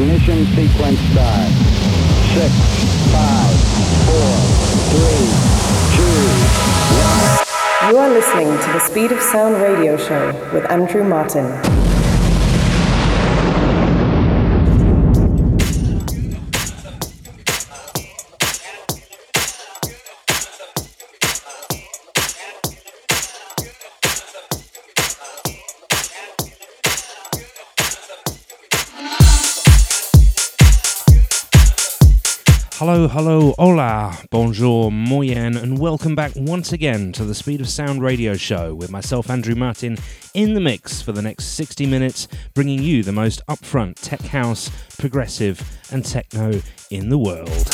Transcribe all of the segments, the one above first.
Ignition sequence start. Six, five, four, three, two, one. You are listening to the Speed of Sound radio show with Andrew Martin. Hello, hello, hola, bonjour, moyen, and welcome back once again to the Speed of Sound radio show with myself, Andrew Martin, in the mix for the next 60 minutes, bringing you the most upfront tech house, progressive, and techno in the world.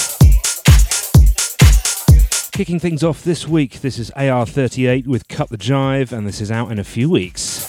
Kicking things off this week, this is AR38 with Cut the Jive, and this is out in a few weeks.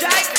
Dyke.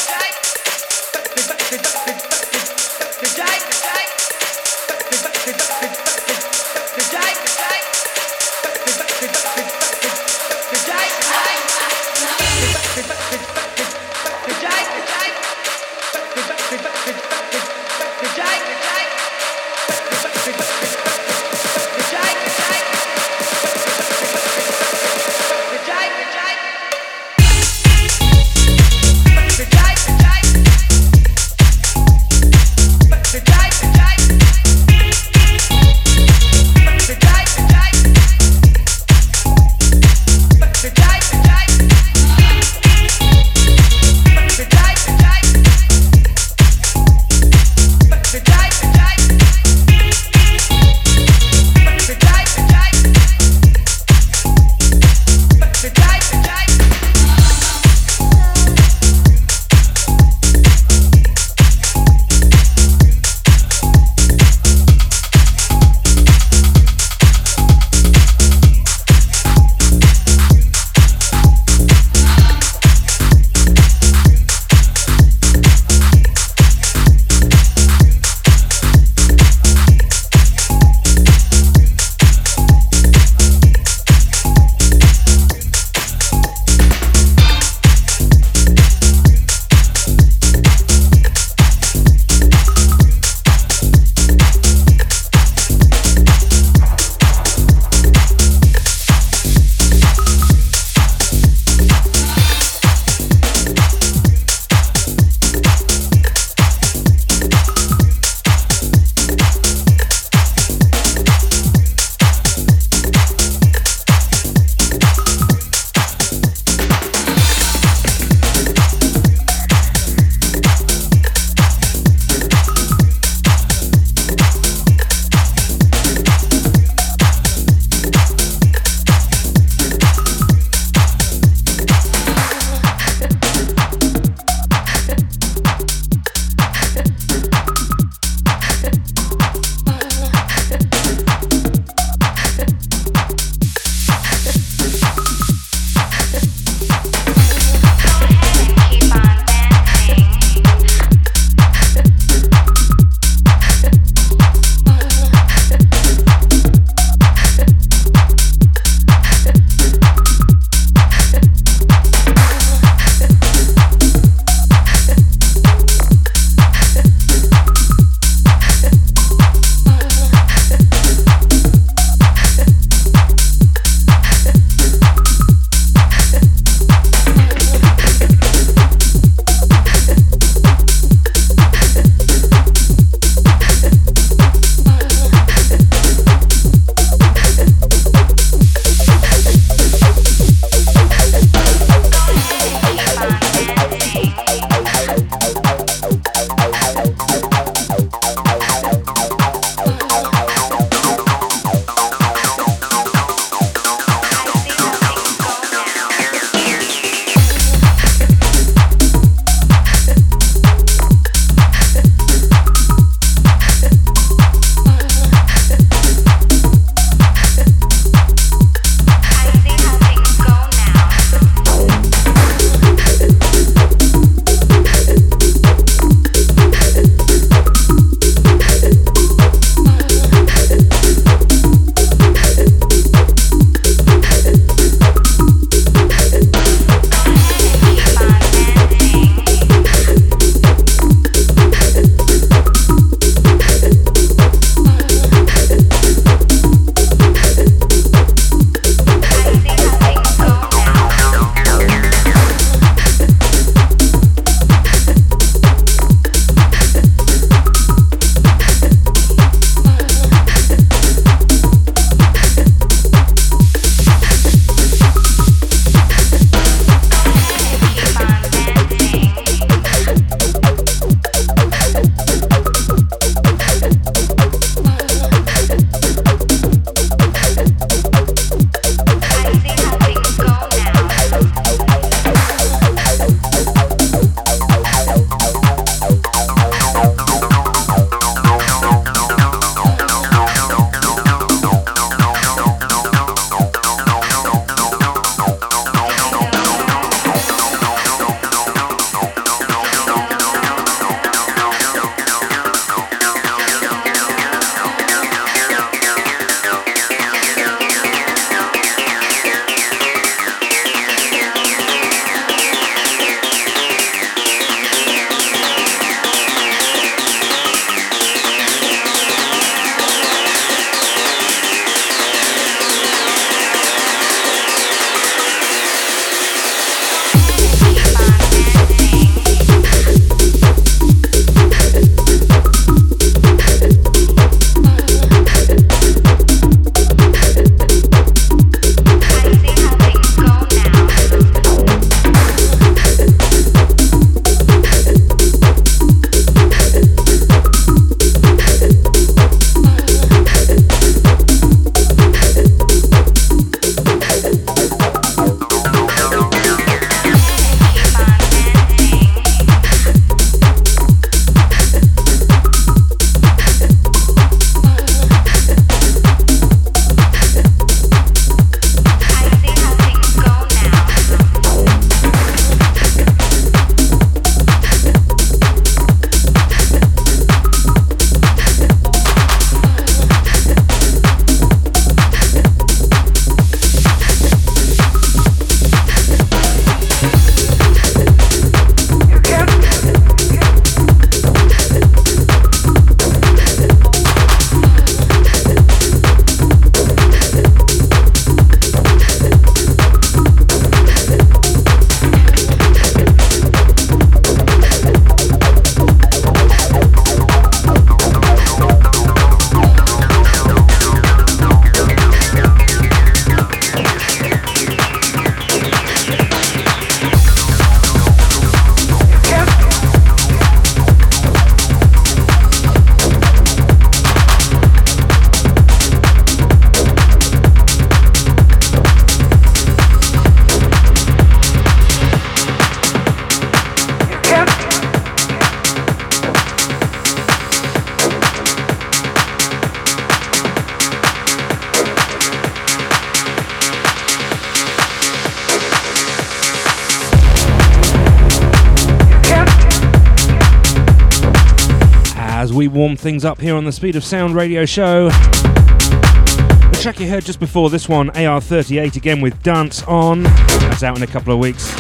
As we warm things up here on the Speed of Sound radio show. The track you heard just before this one, AR38 again with Dance On. That's out in a couple of weeks.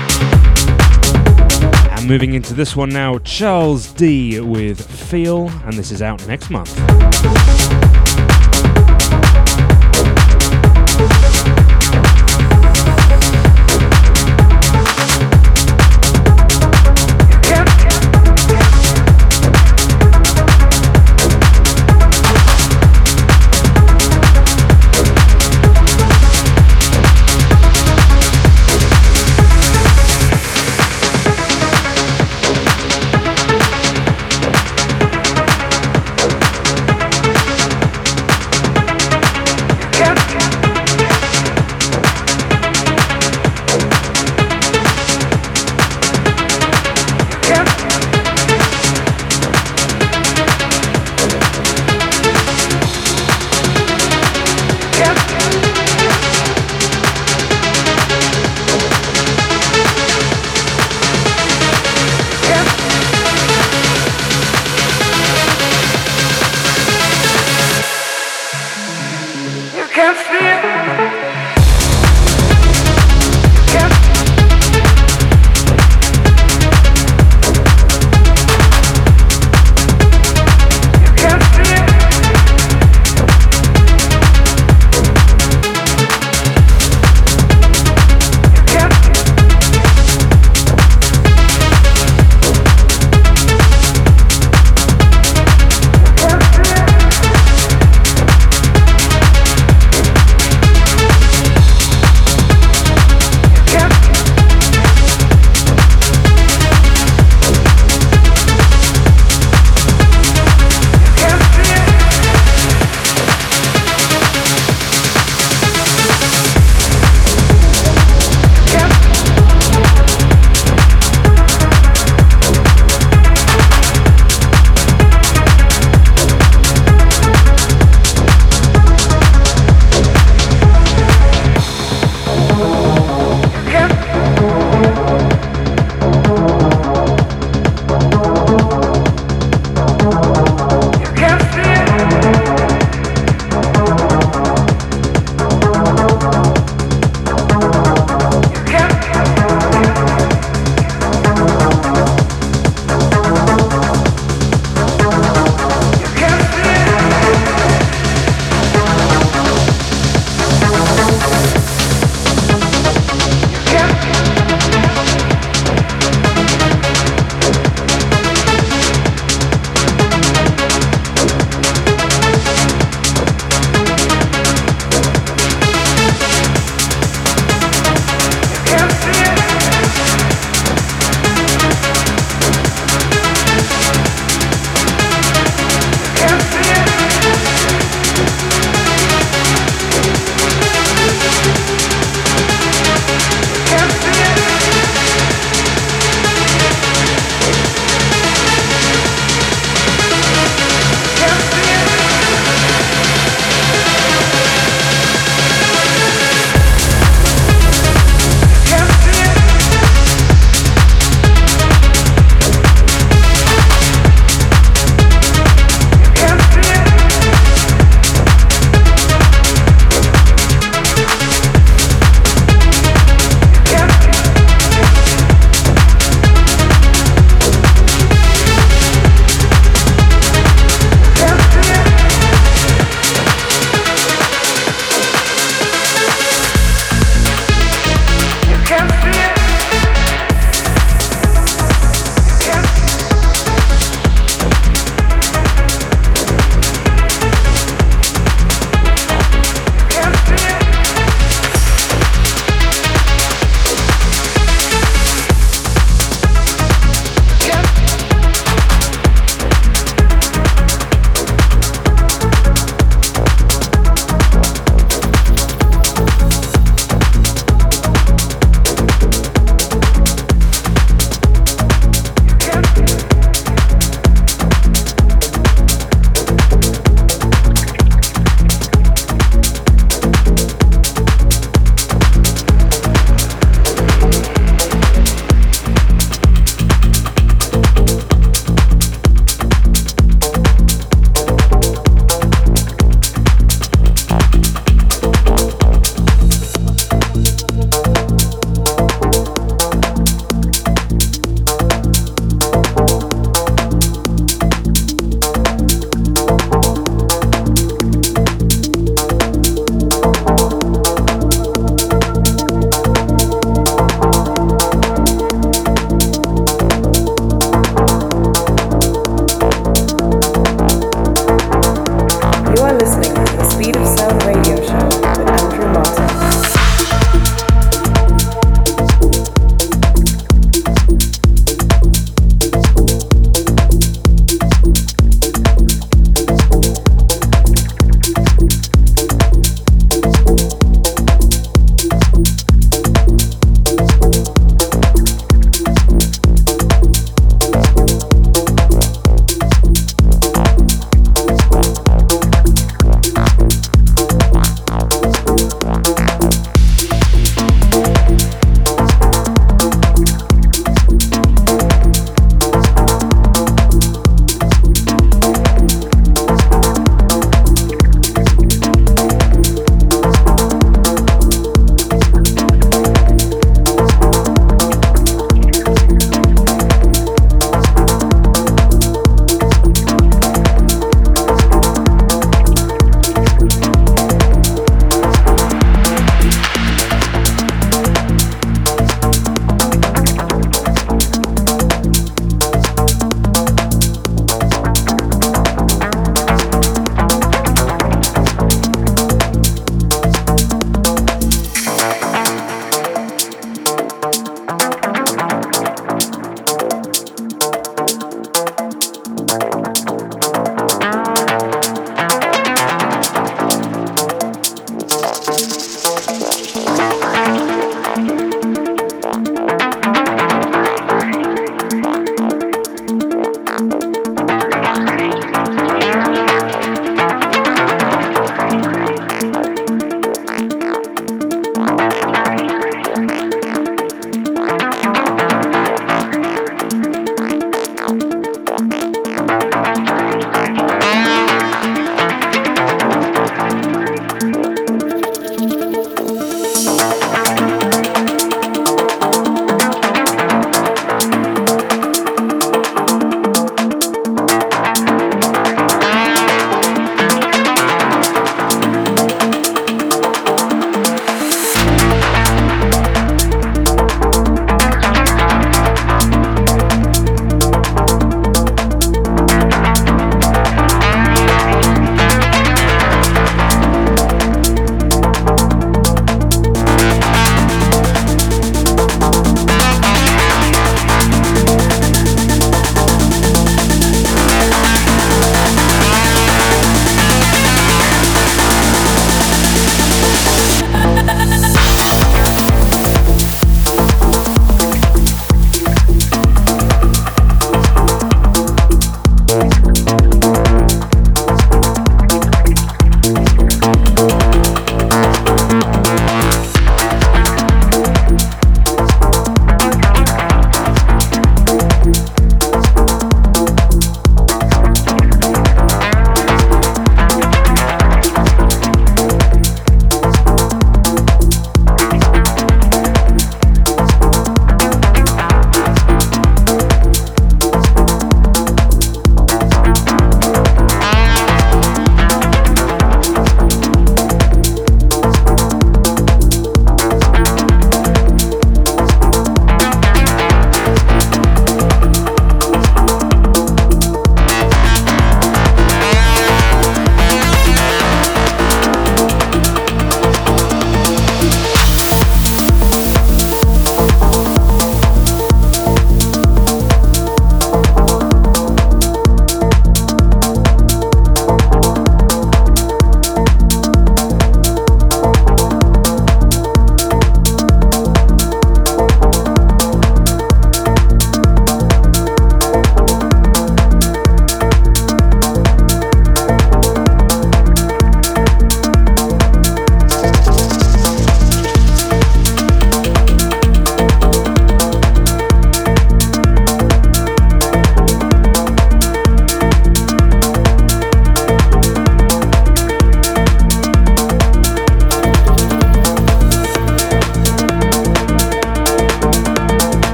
And moving into this one now, Charles D with Feel, and this is out next month.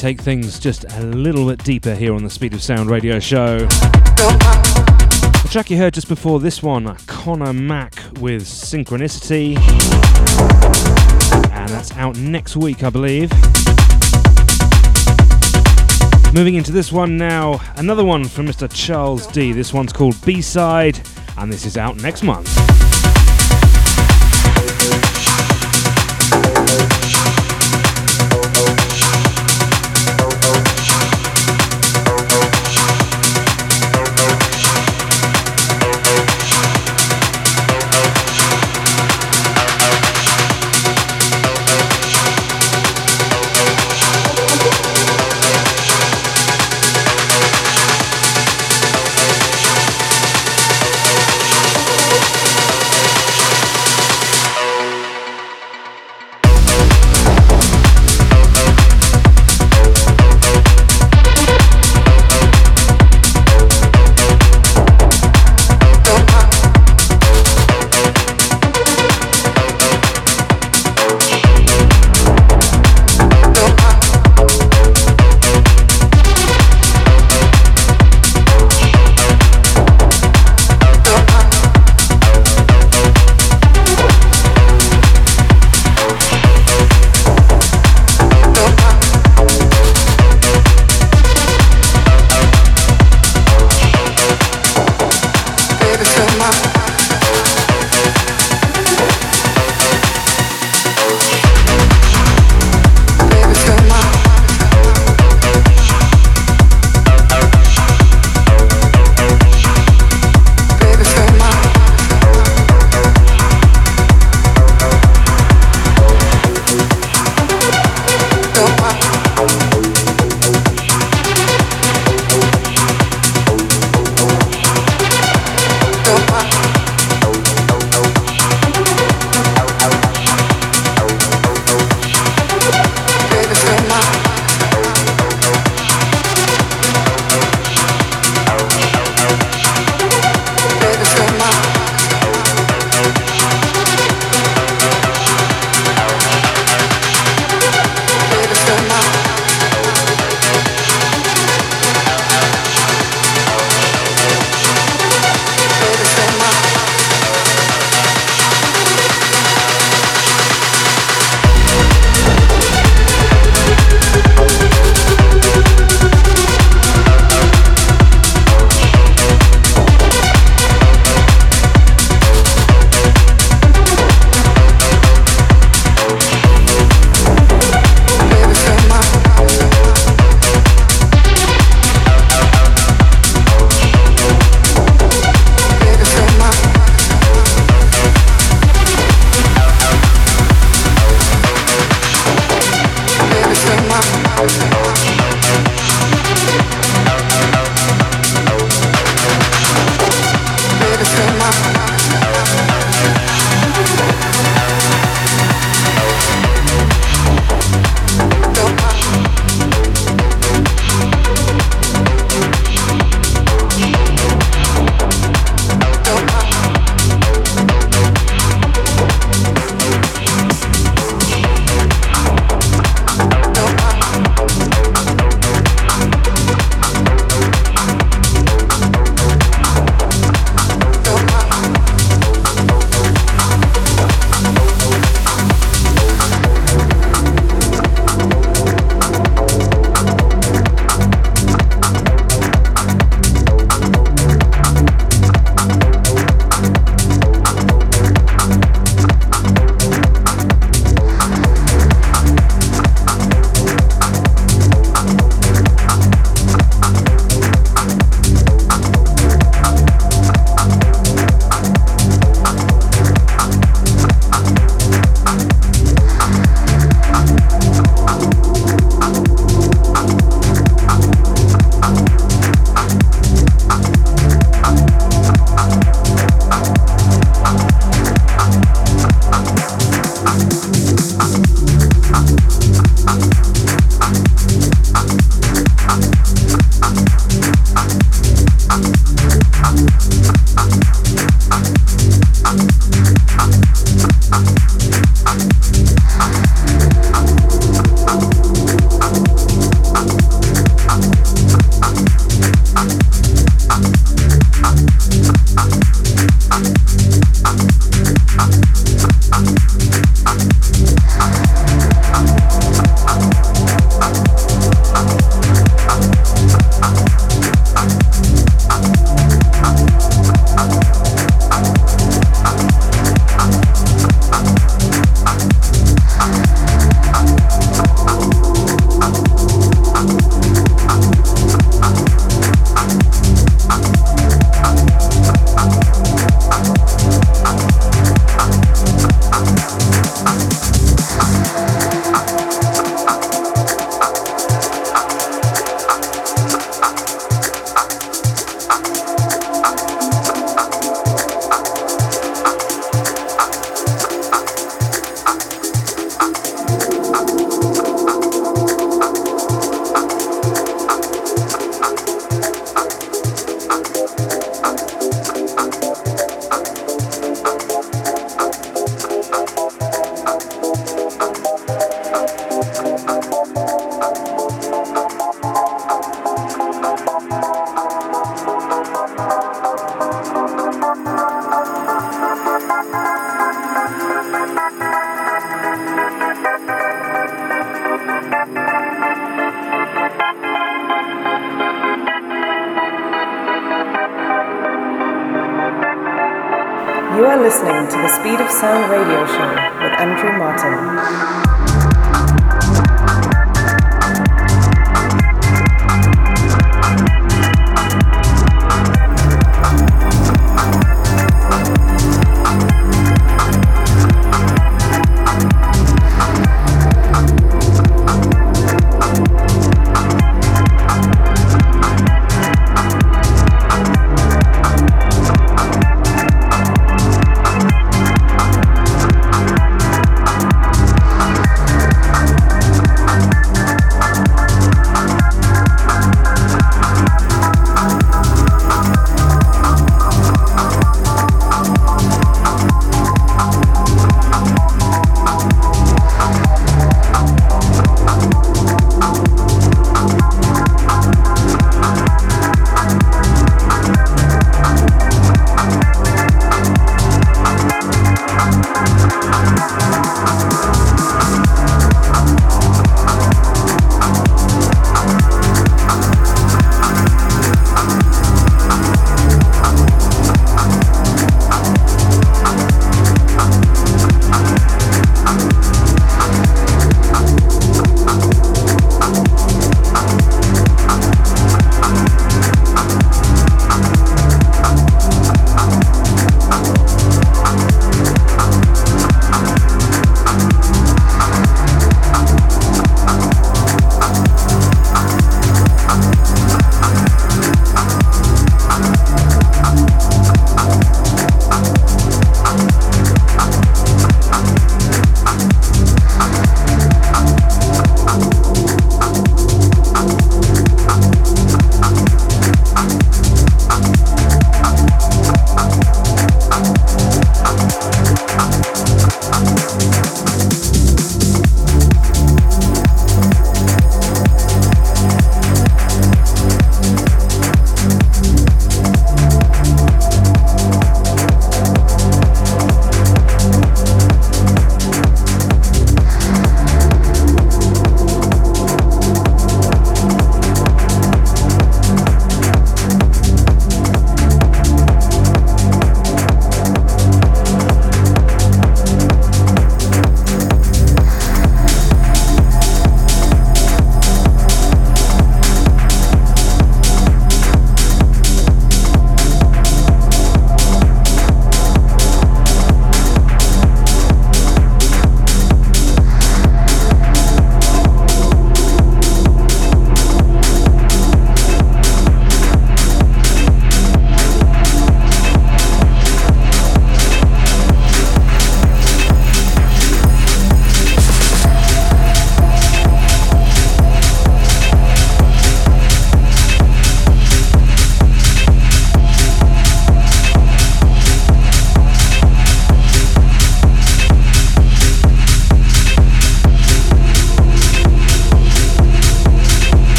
Take things just a little bit deeper here on the Speed of Sound radio show. The track you heard just before this one, Conor Mack with Synchronicity, and that's out next week, I believe. Moving into this one now, another one from Mr. Charles D. This one's called B Side, and this is out next month.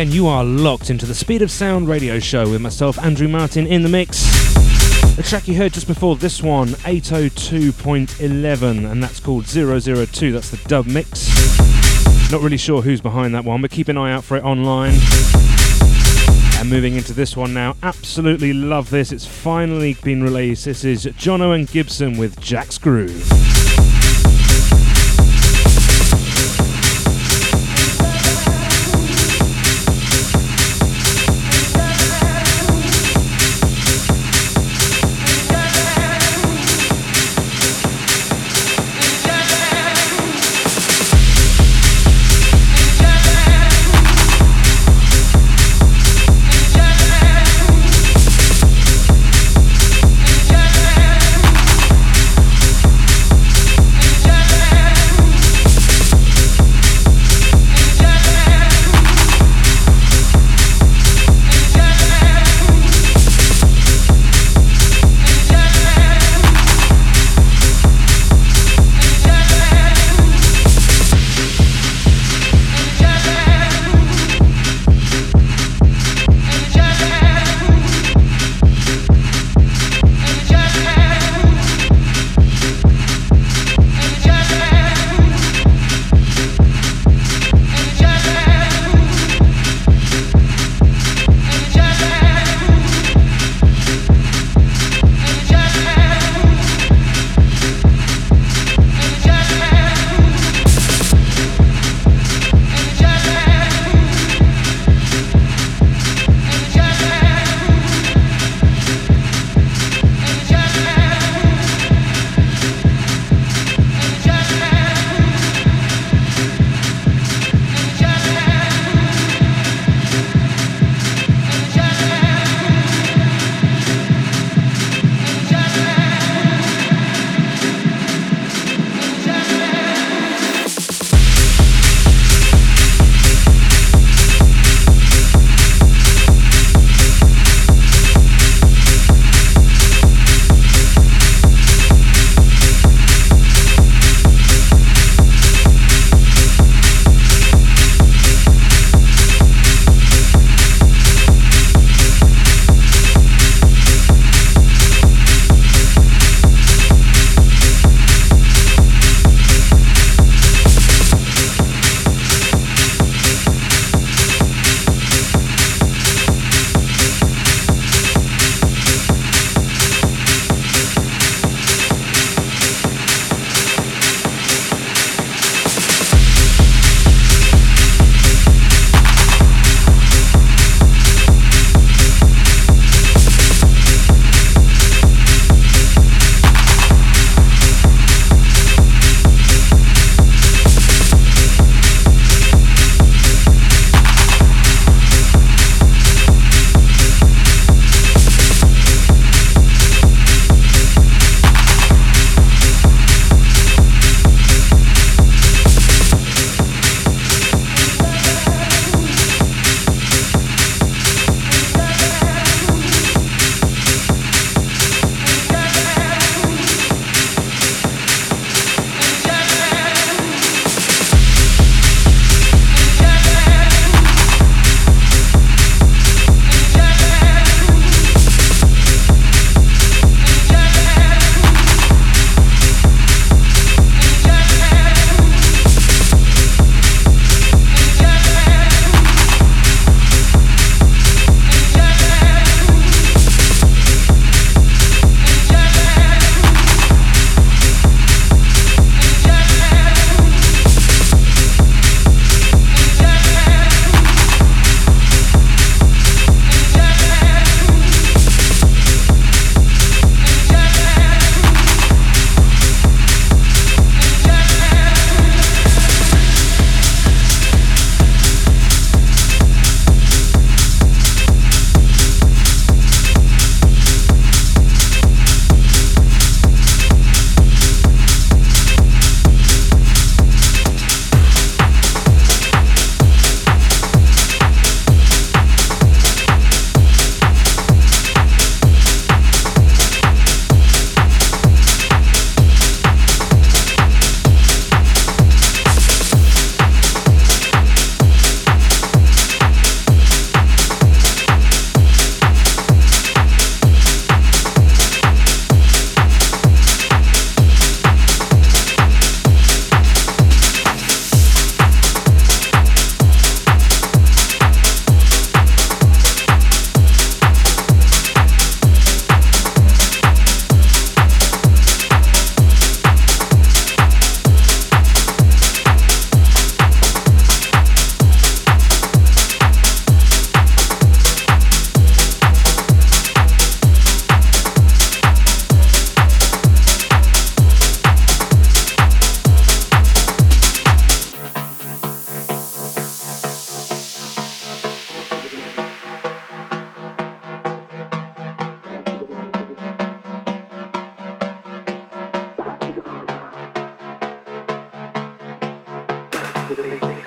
Again, you are locked into the Speed of Sound radio show with myself, Andrew Martin, in the mix. The track you heard just before this one, 802.11, and that's called 002. That's the dub mix. Not really sure who's behind that one, but keep an eye out for it online. And moving into this one now, absolutely love this. It's finally been released. This is Jono and Gibson with Jack's Groove. with me.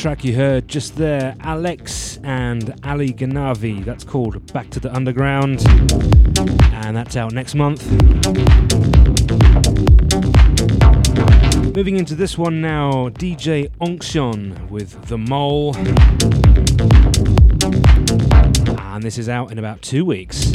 Track you heard just there, Alex and Ali Ganavi. That's called Back to the Underground, and that's out next month. Moving into this one now, DJ Onction with The Mole. And this is out in about two weeks.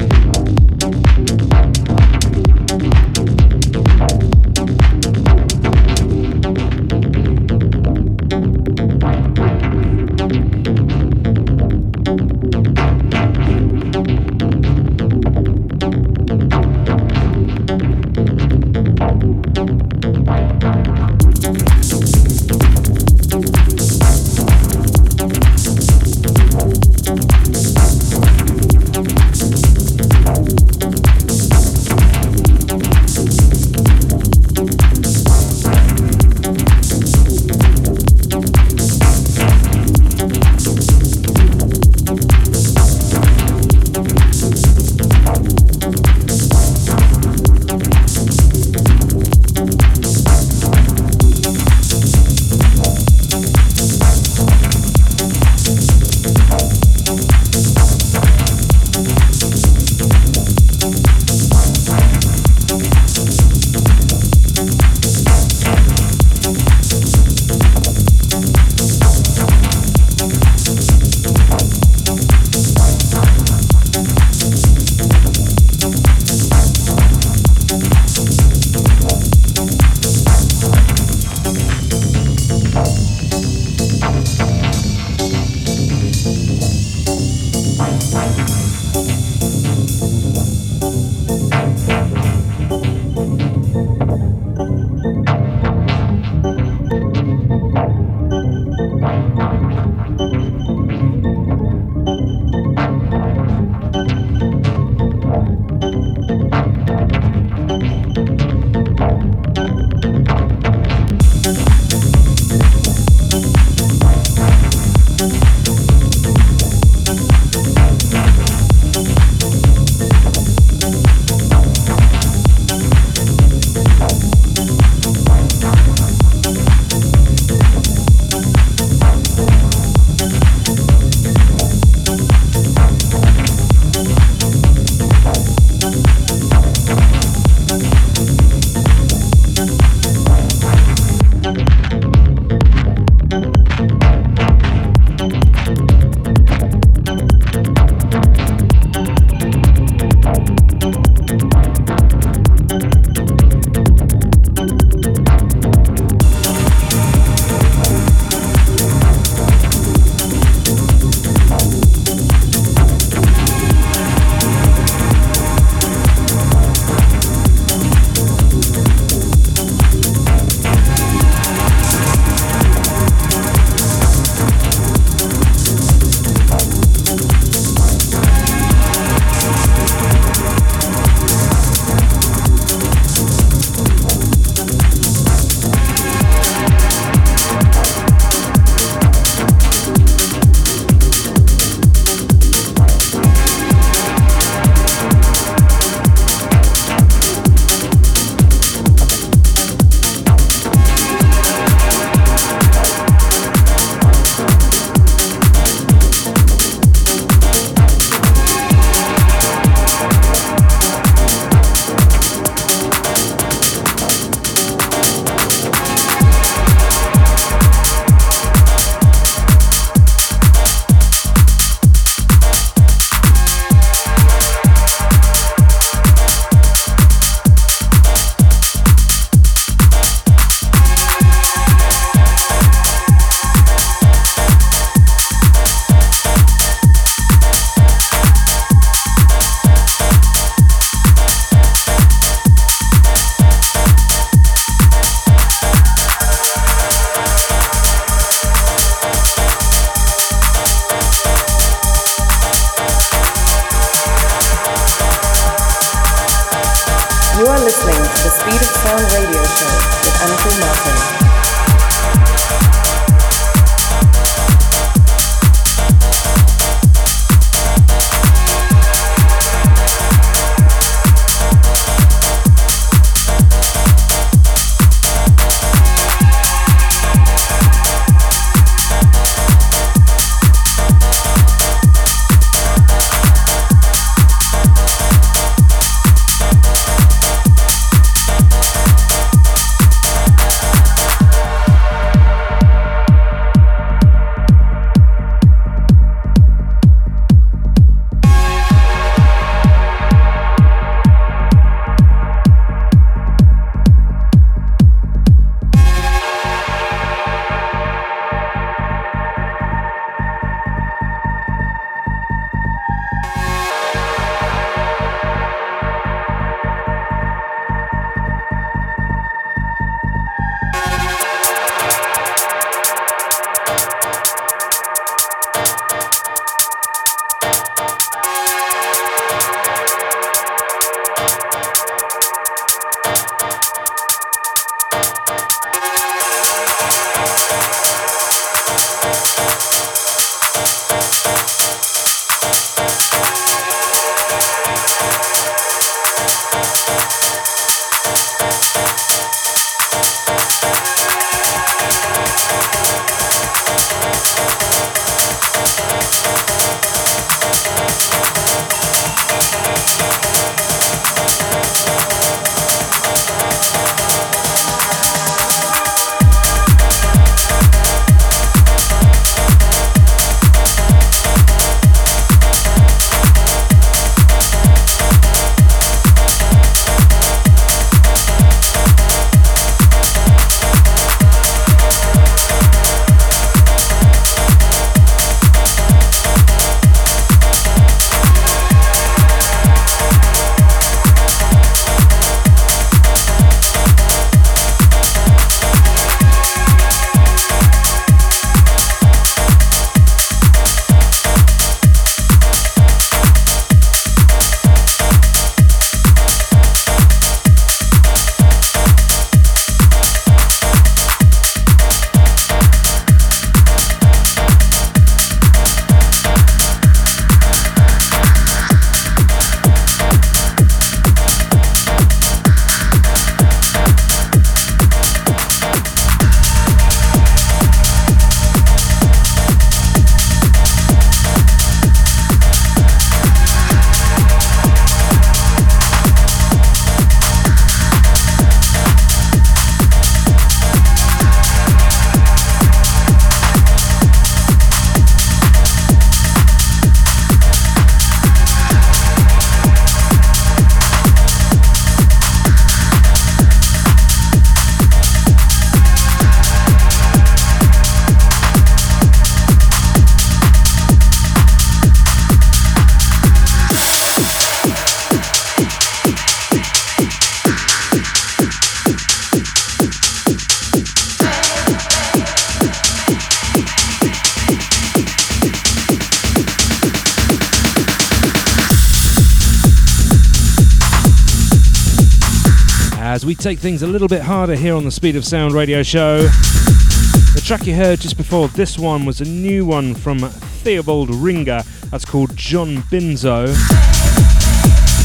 Take things a little bit harder here on the Speed of Sound radio show. The track you heard just before this one was a new one from Theobald Ringer. That's called John Binzo.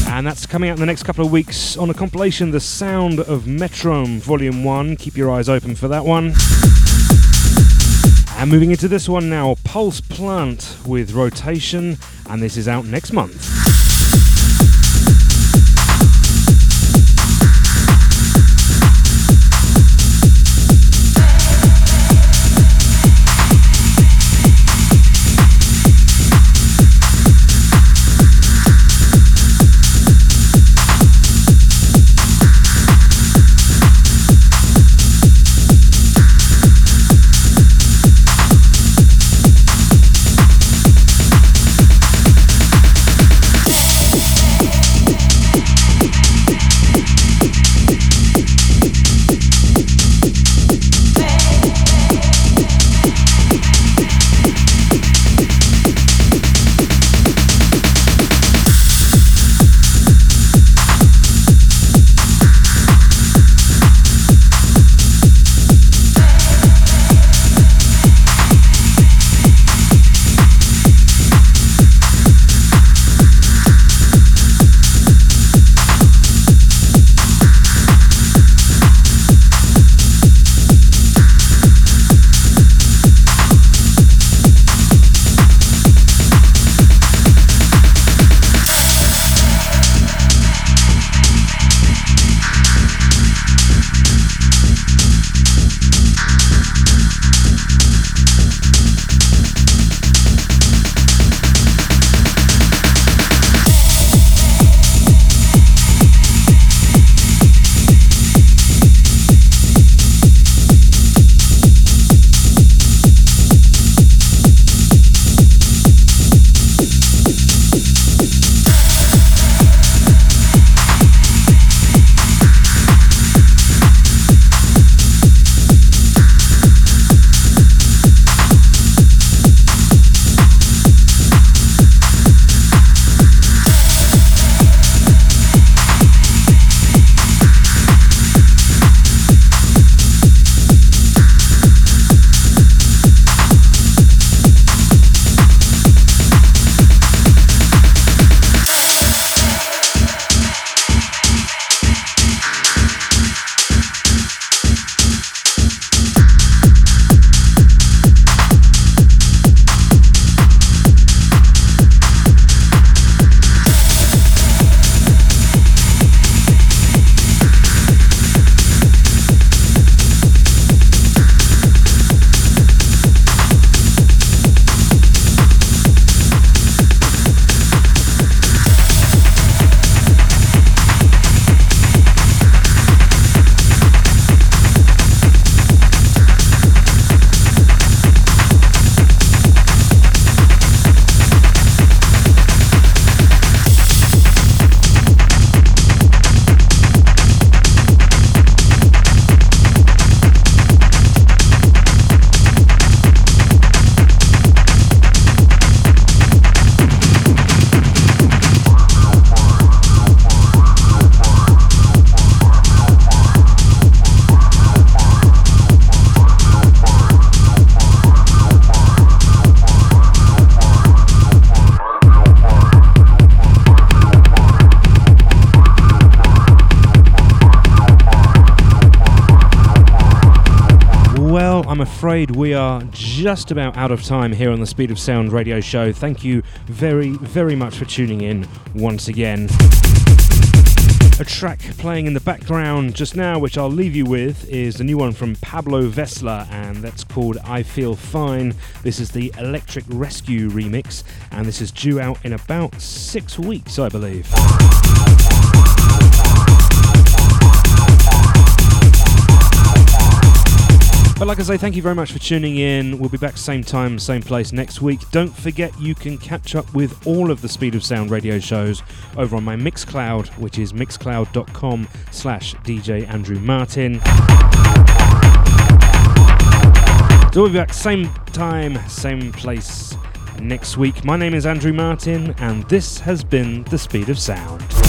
And that's coming out in the next couple of weeks on a compilation, The Sound of Metronome Volume 1. Keep your eyes open for that one. And moving into this one now, Pulse Plant with Rotation, and this is out next month. Afraid we are just about out of time here on the Speed of Sound radio show. Thank you very, very much for tuning in once again. A track playing in the background just now, which I'll leave you with, is the new one from Pablo Vessla, and that's called I Feel Fine. This is the Electric Rescue remix, and this is due out in about six weeks, I believe. But like I say, thank you very much for tuning in. We'll be back same time, same place next week. Don't forget you can catch up with all of the Speed of Sound radio shows over on my Mixcloud, which is mixcloud.com slash DJ Andrew Martin. So we'll be back same time, same place next week. My name is Andrew Martin, and this has been The Speed of Sound.